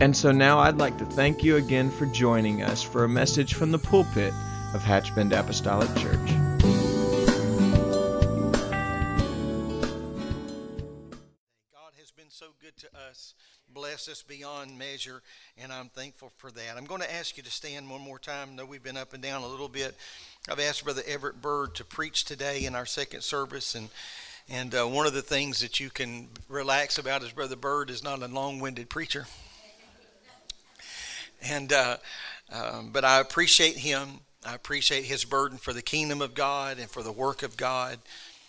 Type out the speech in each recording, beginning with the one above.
And so now I'd like to thank you again for joining us for a message from the pulpit of Hatchbend Apostolic Church. God has been so good to us, bless us beyond measure, and I'm thankful for that. I'm going to ask you to stand one more time. Know we've been up and down a little bit. I've asked Brother Everett Bird to preach today in our second service, and and uh, one of the things that you can relax about is Brother Bird is not a long-winded preacher. And uh, um, but I appreciate him. I appreciate his burden for the kingdom of God and for the work of God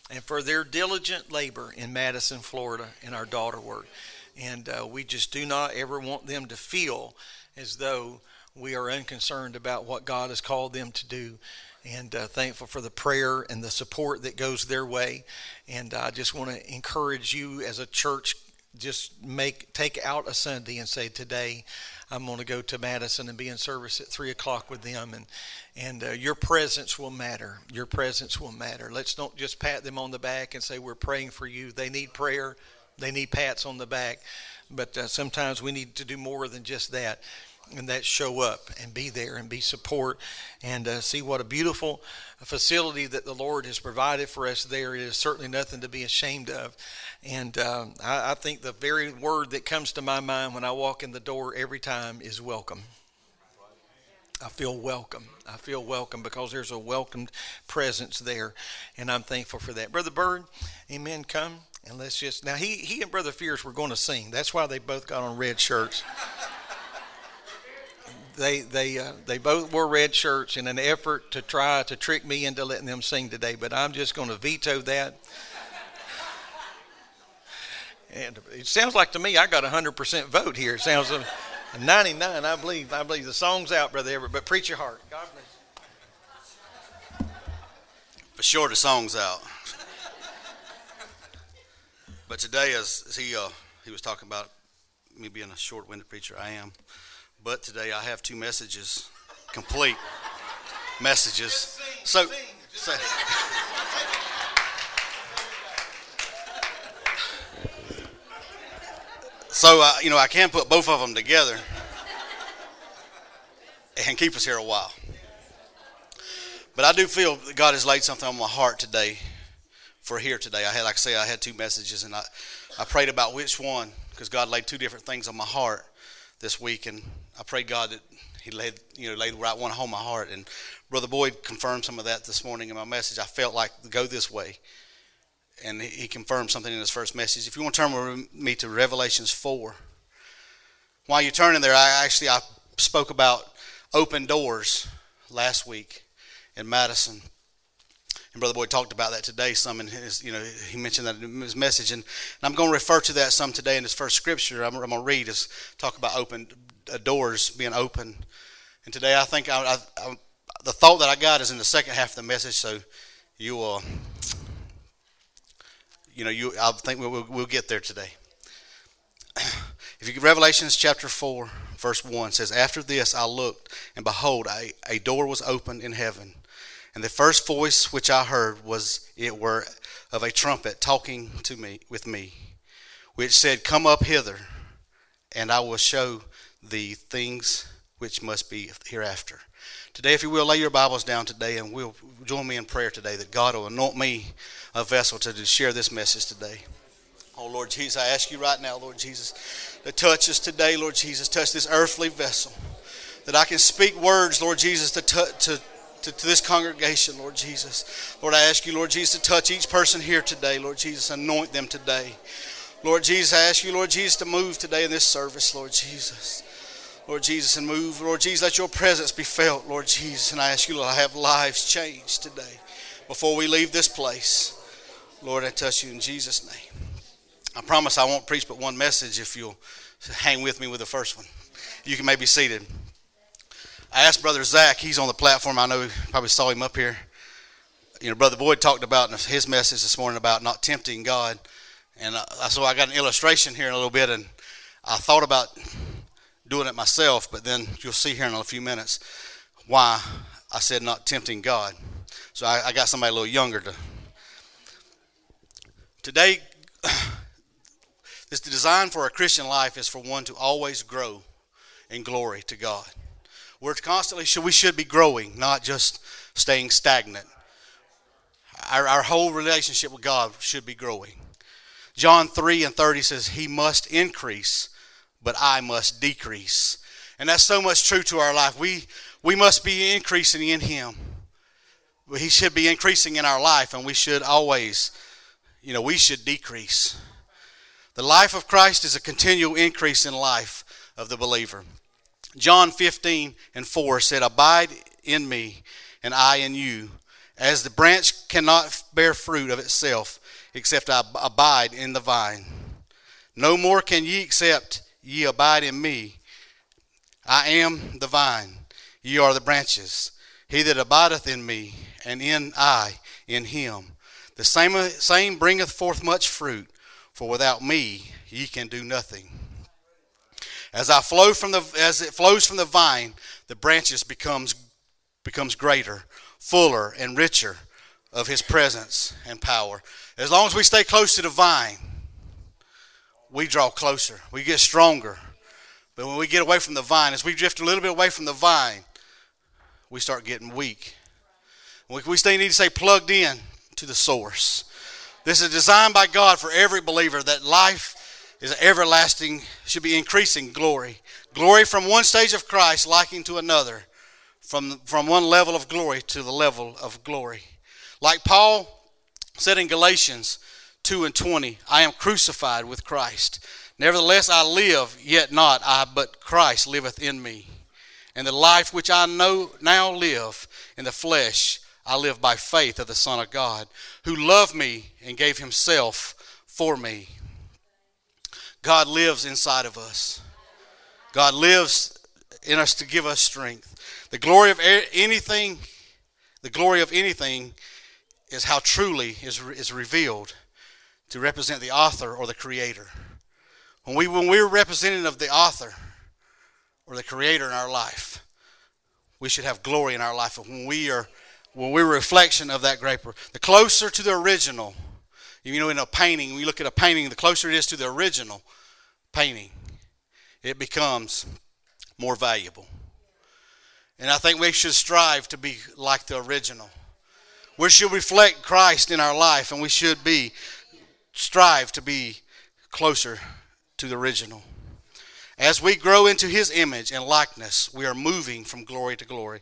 and for their diligent labor in Madison, Florida, in our daughter work. And uh, we just do not ever want them to feel as though we are unconcerned about what God has called them to do. And uh, thankful for the prayer and the support that goes their way. And I just want to encourage you as a church, just make take out a Sunday and say today I'm going to go to Madison and be in service at three o'clock with them, and and uh, your presence will matter. Your presence will matter. Let's don't just pat them on the back and say we're praying for you. They need prayer. They need pats on the back, but uh, sometimes we need to do more than just that and that show up and be there and be support and uh, see what a beautiful facility that the Lord has provided for us there. It is certainly nothing to be ashamed of. And uh, I, I think the very word that comes to my mind when I walk in the door every time is welcome. I feel welcome. I feel welcome because there's a welcomed presence there, and I'm thankful for that. Brother Bird, amen. Come and let's just now. He he and Brother Fierce were going to sing. That's why they both got on red shirts they they uh, they both wore red shirts in an effort to try to trick me into letting them sing today. But I'm just going to veto that. and it sounds like to me I got a hundred percent vote here. It sounds like 99. I believe I believe the song's out, brother Everett. But preach your heart. God bless. You. For sure, the song's out. but today, as, as he uh, he was talking about me being a short-winded preacher, I am. But today I have two messages, complete messages. So, so So, uh, you know, I can put both of them together and keep us here a while. But I do feel that God has laid something on my heart today for here today. I had, like I say, I had two messages and I, I prayed about which one because God laid two different things on my heart this week, and I pray God that He laid you know laid right one on my heart. And Brother Boyd confirmed some of that this morning in my message. I felt like go this way, and he confirmed something in his first message. If you want to turn with me to Revelations four, while you're turning there, I actually I spoke about open doors last week in Madison. And Brother Boyd talked about that today some in his, you know, he mentioned that in his message. And, and I'm going to refer to that some today in his first scripture I'm, I'm going to read is talk about open doors being open. And today I think I, I, I, the thought that I got is in the second half of the message. So you will, uh, you know, you, I think we'll, we'll get there today. If you Revelations chapter 4, verse 1 says, After this I looked, and behold, a, a door was opened in heaven. And the first voice which I heard was it were of a trumpet talking to me with me, which said, Come up hither, and I will show thee things which must be hereafter. Today, if you will, lay your Bibles down today, and we'll join me in prayer today that God will anoint me a vessel to share this message today. Oh Lord Jesus, I ask you right now, Lord Jesus, to touch us today, Lord Jesus, touch this earthly vessel, that I can speak words, Lord Jesus, to, to to, to, this congregation, Lord Jesus. Lord, I ask you, Lord Jesus, to touch each person here today, Lord Jesus, anoint them today. Lord Jesus, I ask you, Lord Jesus, to move today in this service, Lord Jesus. Lord Jesus, and move. Lord Jesus, let your presence be felt, Lord Jesus. And I ask you, Lord, I have lives changed today before we leave this place. Lord, I touch you in Jesus' name. I promise I won't preach but one message if you'll hang with me with the first one. You can maybe seated. I asked Brother Zach, he's on the platform. I know you probably saw him up here. You know, Brother Boyd talked about his message this morning about not tempting God. And uh, so I got an illustration here in a little bit, and I thought about doing it myself, but then you'll see here in a few minutes why I said not tempting God. So I, I got somebody a little younger to. Today, this design for a Christian life is for one to always grow in glory to God. We're constantly should we should be growing, not just staying stagnant. Our, our whole relationship with God should be growing. John 3 and 30 says, He must increase, but I must decrease. And that's so much true to our life. We, we must be increasing in Him. He should be increasing in our life, and we should always, you know, we should decrease. The life of Christ is a continual increase in life of the believer. John 15 and 4 said, Abide in me, and I in you. As the branch cannot bear fruit of itself, except I abide in the vine. No more can ye except ye abide in me. I am the vine, ye are the branches. He that abideth in me, and in I in him, the same, same bringeth forth much fruit, for without me ye can do nothing. As I flow from the as it flows from the vine, the branches becomes becomes greater, fuller, and richer of his presence and power. As long as we stay close to the vine, we draw closer. We get stronger. But when we get away from the vine, as we drift a little bit away from the vine, we start getting weak. We, stay, need to stay plugged in to the source. This is designed by God for every believer that life is everlasting, should be increasing glory. Glory from one stage of Christ, liking to another, from, from one level of glory to the level of glory. Like Paul said in Galatians 2 and 20, I am crucified with Christ. Nevertheless, I live, yet not I, but Christ liveth in me. And the life which I know now live in the flesh, I live by faith of the Son of God, who loved me and gave himself for me. God lives inside of us. God lives in us to give us strength. The glory of anything, the glory of anything is how truly is, is revealed to represent the author or the creator. When, we, when we're representative of the author or the creator in our life, we should have glory in our life. When we are when we're a reflection of that great, the closer to the original, you know, in a painting, when you look at a painting, the closer it is to the original painting, it becomes more valuable. And I think we should strive to be like the original. We should reflect Christ in our life, and we should be strive to be closer to the original. As we grow into His image and likeness, we are moving from glory to glory.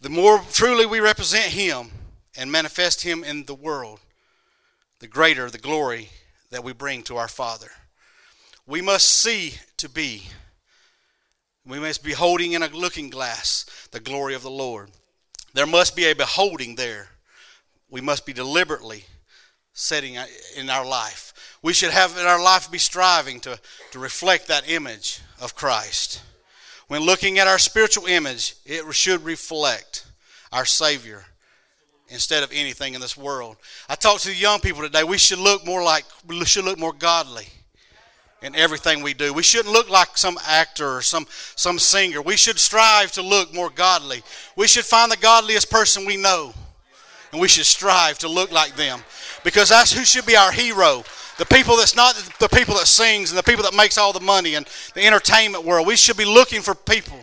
The more truly we represent Him and manifest Him in the world, the greater the glory that we bring to our Father. We must see to be. We must be holding in a looking glass the glory of the Lord. There must be a beholding there. We must be deliberately setting in our life. We should have in our life be striving to, to reflect that image of Christ. When looking at our spiritual image, it should reflect our Savior instead of anything in this world. I talked to the young people today. We should look more like, we should look more godly in everything we do. We shouldn't look like some actor or some, some singer. We should strive to look more godly. We should find the godliest person we know, and we should strive to look like them because that's who should be our hero. The people that's not the people that sings and the people that makes all the money and the entertainment world. We should be looking for people.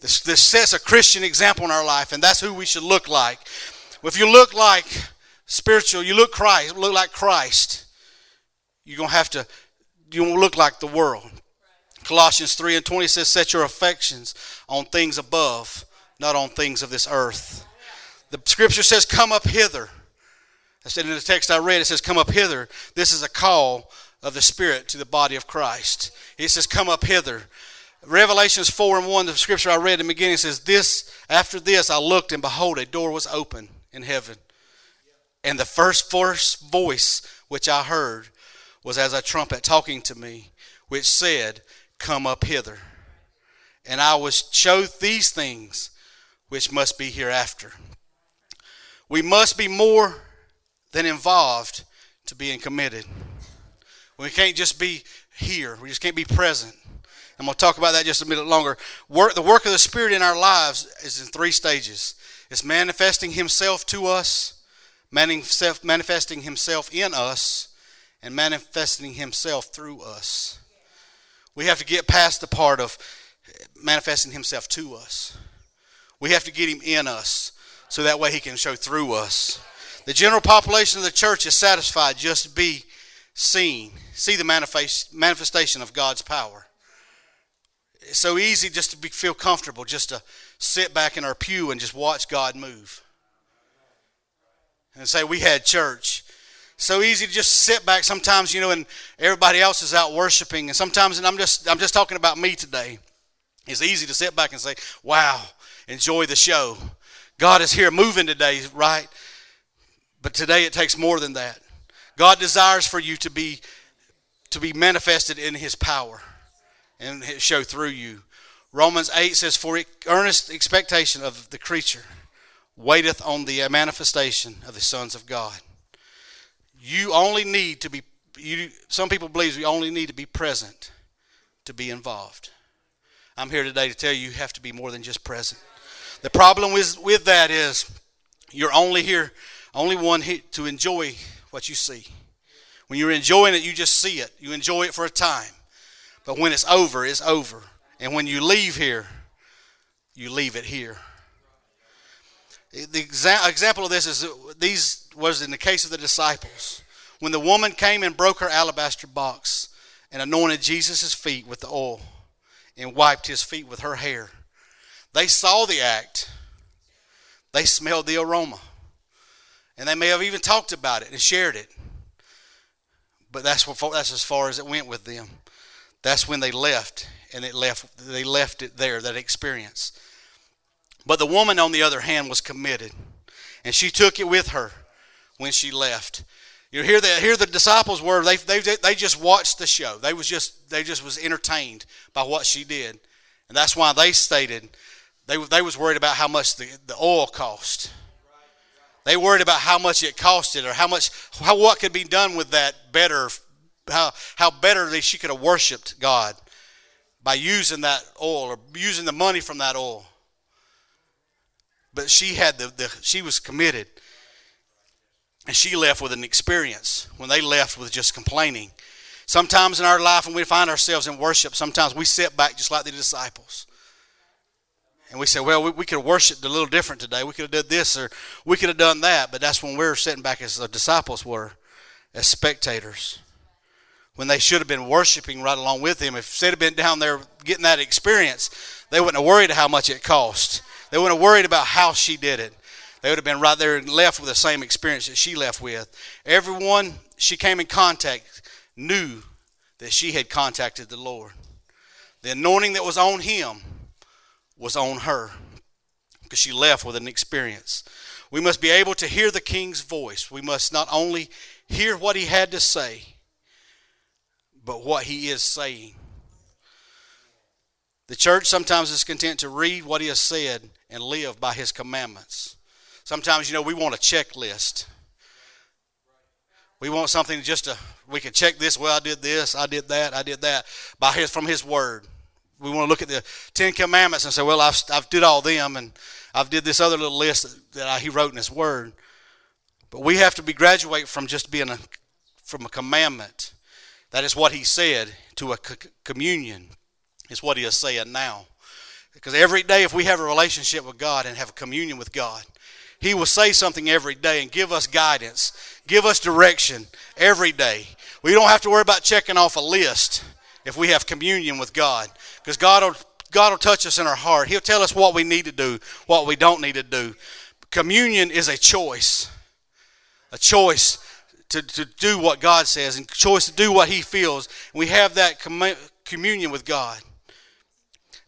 This, this sets a Christian example in our life, and that's who we should look like. If you look like spiritual, you look Christ, look like Christ, you're gonna have to you won't look like the world. Colossians 3 and 20 says, Set your affections on things above, not on things of this earth. The scripture says, Come up hither. I said in the text I read, it says, Come up hither. This is a call of the Spirit to the body of Christ. It says, Come up hither. Revelations 4 and 1, the scripture I read in the beginning says, This after this I looked, and behold, a door was open in heaven. And the first, first voice which I heard was as a trumpet talking to me, which said, Come up hither. And I was showed these things which must be hereafter. We must be more than involved to being committed. We can't just be here. We just can't be present. I'm going to talk about that just a minute longer. Work, the work of the Spirit in our lives is in three stages. It's manifesting Himself to us, manifesting Himself in us, and manifesting Himself through us. We have to get past the part of manifesting Himself to us. We have to get Him in us so that way He can show through us. The general population of the church is satisfied just to be seen, see the manifestation of God's power. It's so easy just to be, feel comfortable, just to sit back in our pew and just watch God move. And say, We had church. So easy to just sit back sometimes, you know, and everybody else is out worshiping. And sometimes, and I'm just, I'm just talking about me today. It's easy to sit back and say, Wow, enjoy the show. God is here moving today, right? But today it takes more than that. God desires for you to be to be manifested in his power and show through you. Romans 8 says, For earnest expectation of the creature waiteth on the manifestation of the sons of God. You only need to be, you, some people believe we only need to be present to be involved. I'm here today to tell you you have to be more than just present. The problem with, with that is you're only here, only one to enjoy what you see. When you're enjoying it, you just see it. You enjoy it for a time. But when it's over, it's over. And when you leave here, you leave it here. The exa- example of this is these was in the case of the disciples. When the woman came and broke her alabaster box and anointed Jesus' feet with the oil and wiped his feet with her hair, they saw the act. They smelled the aroma. And they may have even talked about it and shared it. But that's, what, that's as far as it went with them. That's when they left, and it left, they left it there, that experience. But the woman, on the other hand, was committed, and she took it with her when she left. You hear the here the disciples were they, they they just watched the show. They was just they just was entertained by what she did, and that's why they stated they they was worried about how much the, the oil cost. They worried about how much it costed or how much how what could be done with that better how, how better she could have worshiped God by using that oil or using the money from that oil. But she had the, the she was committed. And she left with an experience when they left with just complaining. Sometimes in our life, when we find ourselves in worship, sometimes we sit back just like the disciples. And we say, well, we, we could have worshiped a little different today. We could have done this or we could have done that. But that's when we're sitting back as the disciples were, as spectators when they should have been worshiping right along with him. If they'd have been down there getting that experience, they wouldn't have worried how much it cost. They wouldn't have worried about how she did it. They would have been right there and left with the same experience that she left with. Everyone she came in contact knew that she had contacted the Lord. The anointing that was on him was on her because she left with an experience. We must be able to hear the king's voice. We must not only hear what he had to say, but what he is saying. The church sometimes is content to read what he has said and live by his commandments. Sometimes, you know, we want a checklist. We want something just to, we can check this, well, I did this, I did that, I did that, by his, from his word. We want to look at the Ten Commandments and say, well, I've, I've did all them and I've did this other little list that, that I, he wrote in his word. But we have to be graduate from just being a, from a commandment that is what he said to a communion, is what he is saying now. Because every day, if we have a relationship with God and have a communion with God, he will say something every day and give us guidance, give us direction every day. We don't have to worry about checking off a list if we have communion with God. Because God will, God will touch us in our heart. He'll tell us what we need to do, what we don't need to do. Communion is a choice. A choice to, to do what God says and choice to do what he feels. We have that com- communion with God.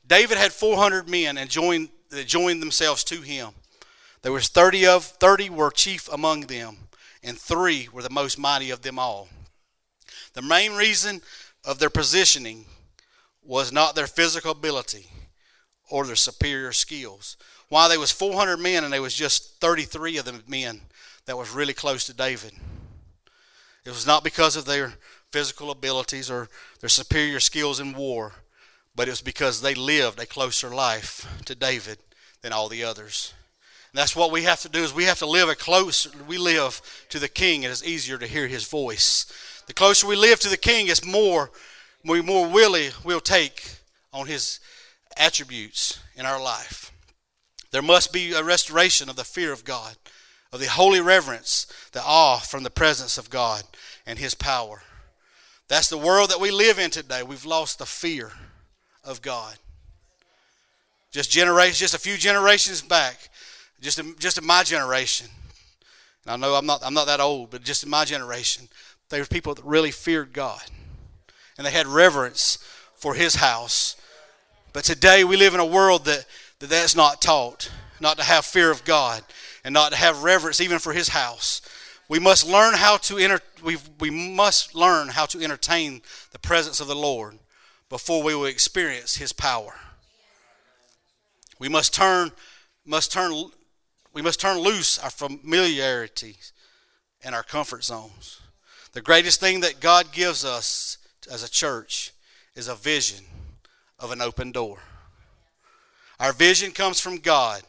David had 400 men and joined, that joined themselves to him. There was 30 of 30 were chief among them, and three were the most mighty of them all. The main reason of their positioning was not their physical ability or their superior skills. Why there was 400 men and there was just 33 of the men that was really close to David. It was not because of their physical abilities or their superior skills in war, but it was because they lived a closer life to David than all the others. And that's what we have to do is we have to live a closer we live to the king it is easier to hear his voice. The closer we live to the king it's more we more willing we'll take on his attributes in our life. There must be a restoration of the fear of God, of the holy reverence, the awe from the presence of God and his power. That's the world that we live in today. We've lost the fear of God. Just generations, just a few generations back, just in, just in my generation. And I know I'm not I'm not that old, but just in my generation, there were people that really feared God, and they had reverence for His house. But today we live in a world that, that that's not taught, not to have fear of God and not to have reverence even for His house. We must learn how to enter, we, we must learn how to entertain the presence of the Lord before we will experience His power. We must turn, must turn, we must turn loose our familiarities and our comfort zones. The greatest thing that God gives us as a church is a vision of an open door. Our vision comes from God.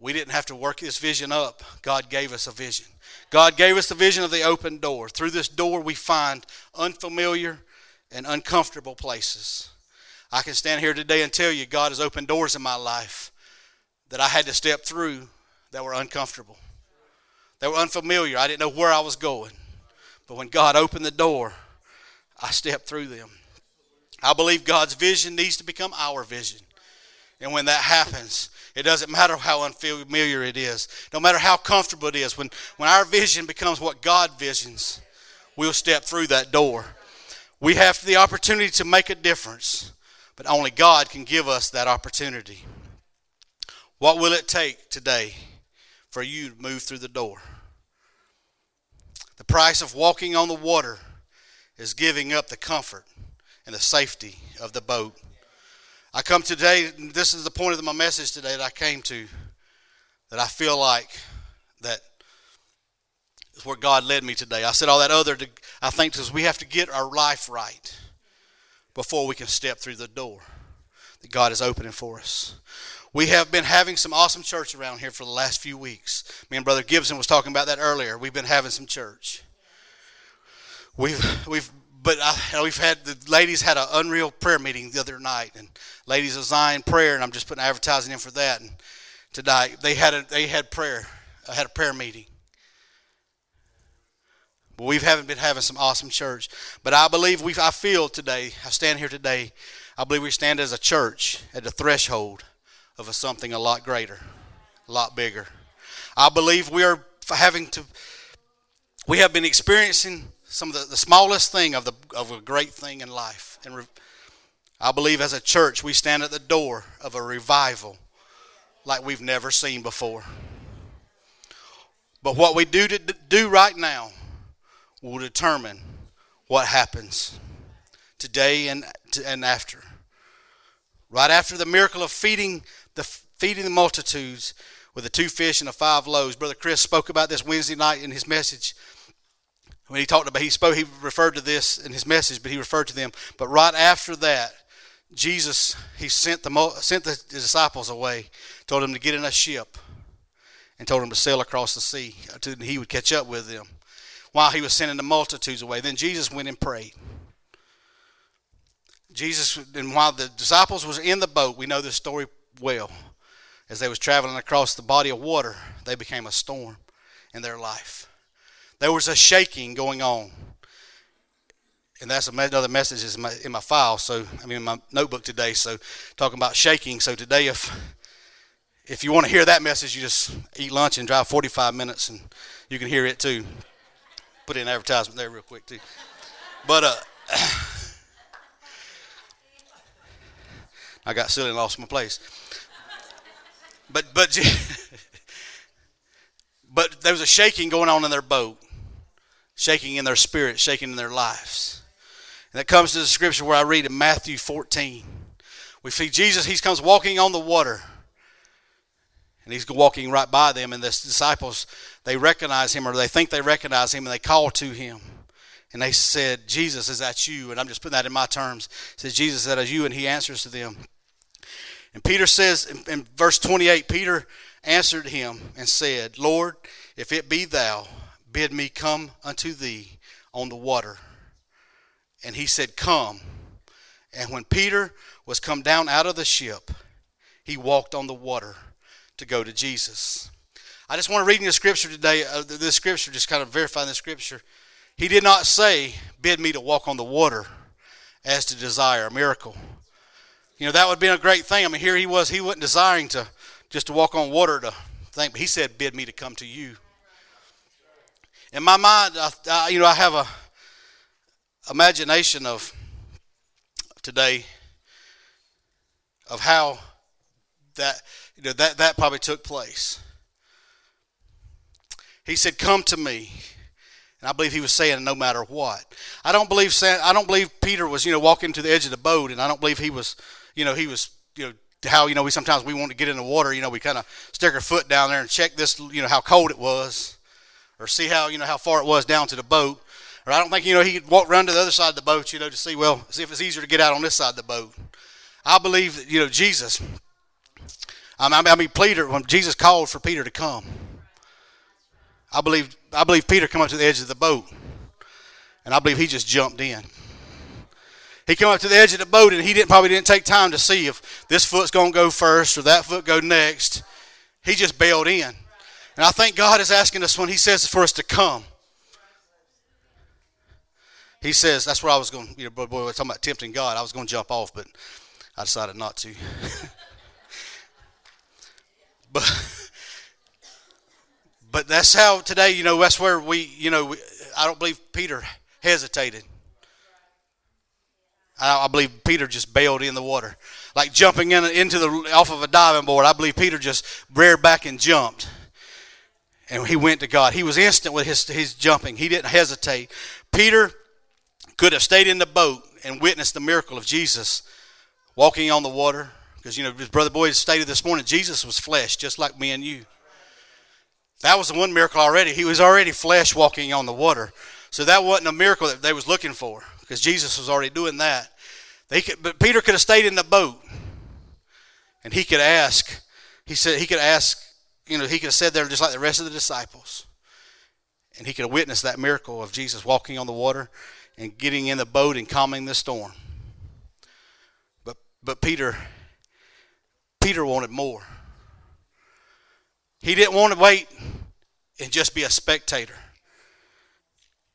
We didn't have to work this vision up. God gave us a vision. God gave us the vision of the open door. Through this door, we find unfamiliar and uncomfortable places. I can stand here today and tell you God has opened doors in my life that I had to step through that were uncomfortable. They were unfamiliar. I didn't know where I was going. But when God opened the door, I stepped through them. I believe God's vision needs to become our vision. And when that happens, it doesn't matter how unfamiliar it is, no matter how comfortable it is. When, when our vision becomes what God visions, we'll step through that door. We have the opportunity to make a difference, but only God can give us that opportunity. What will it take today for you to move through the door? Price of walking on the water is giving up the comfort and the safety of the boat. I come today, this is the point of my message today that I came to, that I feel like that is where God led me today. I said all that other, to, I think, because we have to get our life right before we can step through the door that God is opening for us. We have been having some awesome church around here for the last few weeks. Me and Brother Gibson was talking about that earlier. We've been having some church. We've we've but I, we've had the ladies had an unreal prayer meeting the other night, and ladies of Zion prayer, and I'm just putting advertising in for that. And tonight they had a they had prayer, I had a prayer meeting. But we haven't been having some awesome church. But I believe we I feel today. I stand here today. I believe we stand as a church at the threshold of a something a lot greater, a lot bigger. I believe we are having to. We have been experiencing some of the, the smallest thing of the of a great thing in life. And re, I believe as a church we stand at the door of a revival like we've never seen before. But what we do to do right now will determine what happens today and and after. Right after the miracle of feeding the feeding the multitudes with the two fish and the five loaves, Brother Chris spoke about this Wednesday night in his message. When he talked about he spoke he referred to this in his message but he referred to them. But right after that jesus he sent the sent the disciples away told them to get in a ship and told them to sail across the sea uh, until he would catch up with them while he was sending the multitudes away. Then jesus went and prayed jesus and while the disciples was in the boat we know this story well as they was traveling across the body of water they became a storm in their life there was a shaking going on. And that's another message is in my, in my file. So I mean, in my notebook today. So talking about shaking. So today, if if you want to hear that message, you just eat lunch and drive 45 minutes, and you can hear it too. Put in advertisement there real quick too. But uh, I got silly and lost my place. But but but there was a shaking going on in their boat shaking in their spirit, shaking in their lives. And that comes to the scripture where I read in Matthew 14. We see Jesus, he comes walking on the water. And he's walking right by them, and the disciples, they recognize him, or they think they recognize him, and they call to him. And they said, Jesus, is that you? And I'm just putting that in my terms. It says, Jesus, is that you? And he answers to them. And Peter says in, in verse 28, Peter answered him and said, Lord, if it be thou, bid me come unto thee on the water. And he said, Come. And when Peter was come down out of the ship, he walked on the water to go to Jesus. I just want to read in the scripture today, uh, this scripture, just kind of verifying the scripture. He did not say, bid me to walk on the water as to desire a miracle. You know, that would been a great thing. I mean, here he was, he wasn't desiring to just to walk on water to think, but he said, bid me to come to you. In my mind, I, I, you know, I have a imagination of today of how that you know that that probably took place. He said, "Come to me." And I believe he was saying no matter what. I don't believe I don't believe Peter was, you know, walking to the edge of the boat and I don't believe he was, you know, he was, you know, how, you know, we sometimes we want to get in the water, you know, we kind of stick our foot down there and check this, you know, how cold it was or see how, you know, how far it was down to the boat. Or I don't think, you know, he could walk around to the other side of the boat, you know, to see, well, see if it's easier to get out on this side of the boat. I believe that, you know, Jesus, I mean, I mean Peter, when Jesus called for Peter to come, I believe I believe Peter come up to the edge of the boat, and I believe he just jumped in. He came up to the edge of the boat, and he didn't probably didn't take time to see if this foot's going to go first or that foot go next. He just bailed in, and I think God is asking us when He says for us to come. He says that's where I was going. You know, boy, boy, we're talking about tempting God. I was going to jump off, but I decided not to. but but that's how today, you know, that's where we, you know, we, I don't believe Peter hesitated. I, believe Peter just bailed in the water, like jumping in into the off of a diving board. I believe Peter just reared back and jumped, and he went to God. He was instant with his his jumping. He didn't hesitate. Peter could have stayed in the boat and witnessed the miracle of Jesus walking on the water, because you know his brother Boyd stated this morning, Jesus was flesh, just like me and you. That was the one miracle already. He was already flesh walking on the water. So that wasn't a miracle that they was looking for because Jesus was already doing that. They could, but Peter could have stayed in the boat and he could ask. He said he could ask, you know, he could have said there just like the rest of the disciples. And he could have witnessed that miracle of Jesus walking on the water and getting in the boat and calming the storm. But but Peter Peter wanted more. He didn't want to wait and just be a spectator.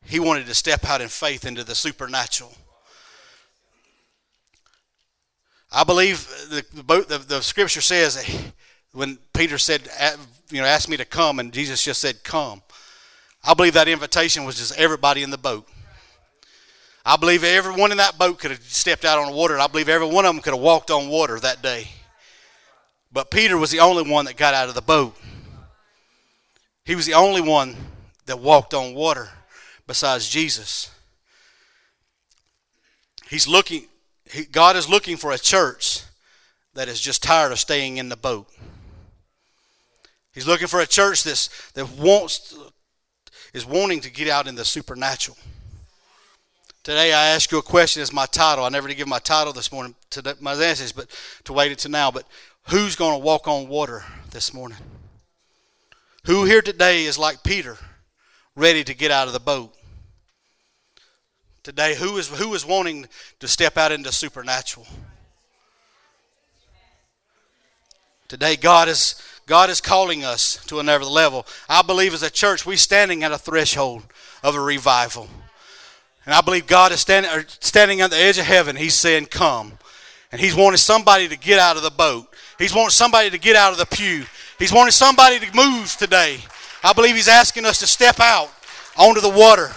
He wanted to step out in faith into the supernatural. I believe the, the, the scripture says when Peter said, you know, asked me to come, and Jesus just said, come. I believe that invitation was just everybody in the boat. I believe everyone in that boat could have stepped out on the water, and I believe every one of them could have walked on water that day. But Peter was the only one that got out of the boat. He was the only one that walked on water besides Jesus. He's looking, he, God is looking for a church that is just tired of staying in the boat. He's looking for a church that's, that wants, is wanting to get out in the supernatural. Today I ask you a question as my title. I never did give my title this morning to my answers, but to wait until now. But who's going to walk on water this morning? Who here today is like Peter, ready to get out of the boat? Today, who is, who is wanting to step out into supernatural? Today, God is, God is calling us to another level. I believe as a church, we're standing at a threshold of a revival. And I believe God is standing, standing on the edge of heaven. He's saying, Come. And He's wanting somebody to get out of the boat. He's wanting somebody to get out of the pew. He's wanting somebody to move today. I believe He's asking us to step out onto the water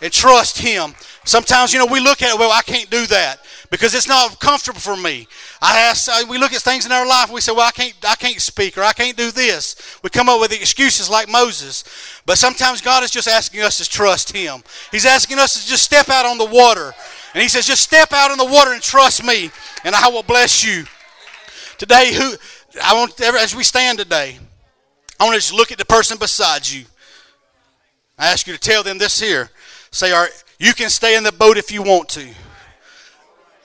and trust Him. Sometimes, you know, we look at it, well, I can't do that because it's not comfortable for me. I ask, we look at things in our life, and we say, well, I can't, I can't speak or I can't do this. We come up with excuses like Moses. But sometimes God is just asking us to trust Him. He's asking us to just step out on the water And he says, just step out in the water and trust me, and I will bless you. Today, who I want as we stand today, I want to just look at the person beside you. I ask you to tell them this here. Say, you can stay in the boat if you want to.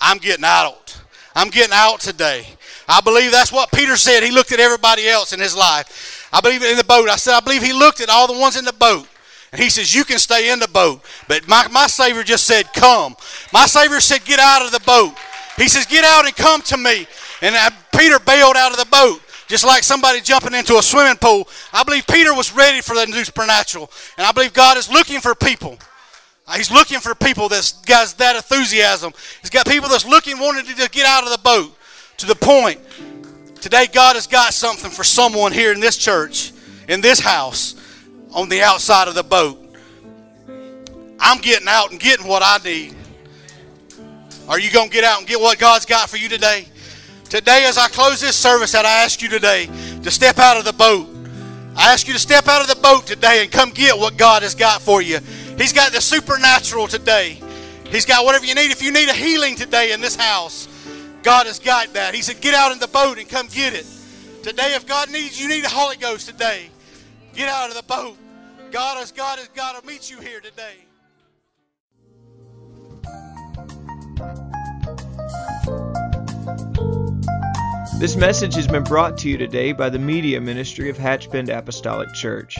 I'm getting out. I'm getting out today. I believe that's what Peter said. He looked at everybody else in his life. I believe in the boat. I said, I believe he looked at all the ones in the boat. And he says, You can stay in the boat. But my, my Savior just said, Come. My Savior said, Get out of the boat. He says, Get out and come to me. And I, Peter bailed out of the boat. Just like somebody jumping into a swimming pool. I believe Peter was ready for the supernatural. And I believe God is looking for people. Uh, he's looking for people that's got that enthusiasm. He's got people that's looking, wanting to get out of the boat to the point. Today, God has got something for someone here in this church, in this house, on the outside of the boat. I'm getting out and getting what I need. Are you going to get out and get what God's got for you today? Today, as I close this service, that I ask you today to step out of the boat. I ask you to step out of the boat today and come get what God has got for you. He's got the supernatural today. He's got whatever you need. If you need a healing today in this house, God has got that. He said, Get out in the boat and come get it. Today, if God needs you, need a Holy Ghost today. Get out of the boat. God has God has got to meet you here today. This message has been brought to you today by the Media Ministry of Hatchbend Apostolic Church.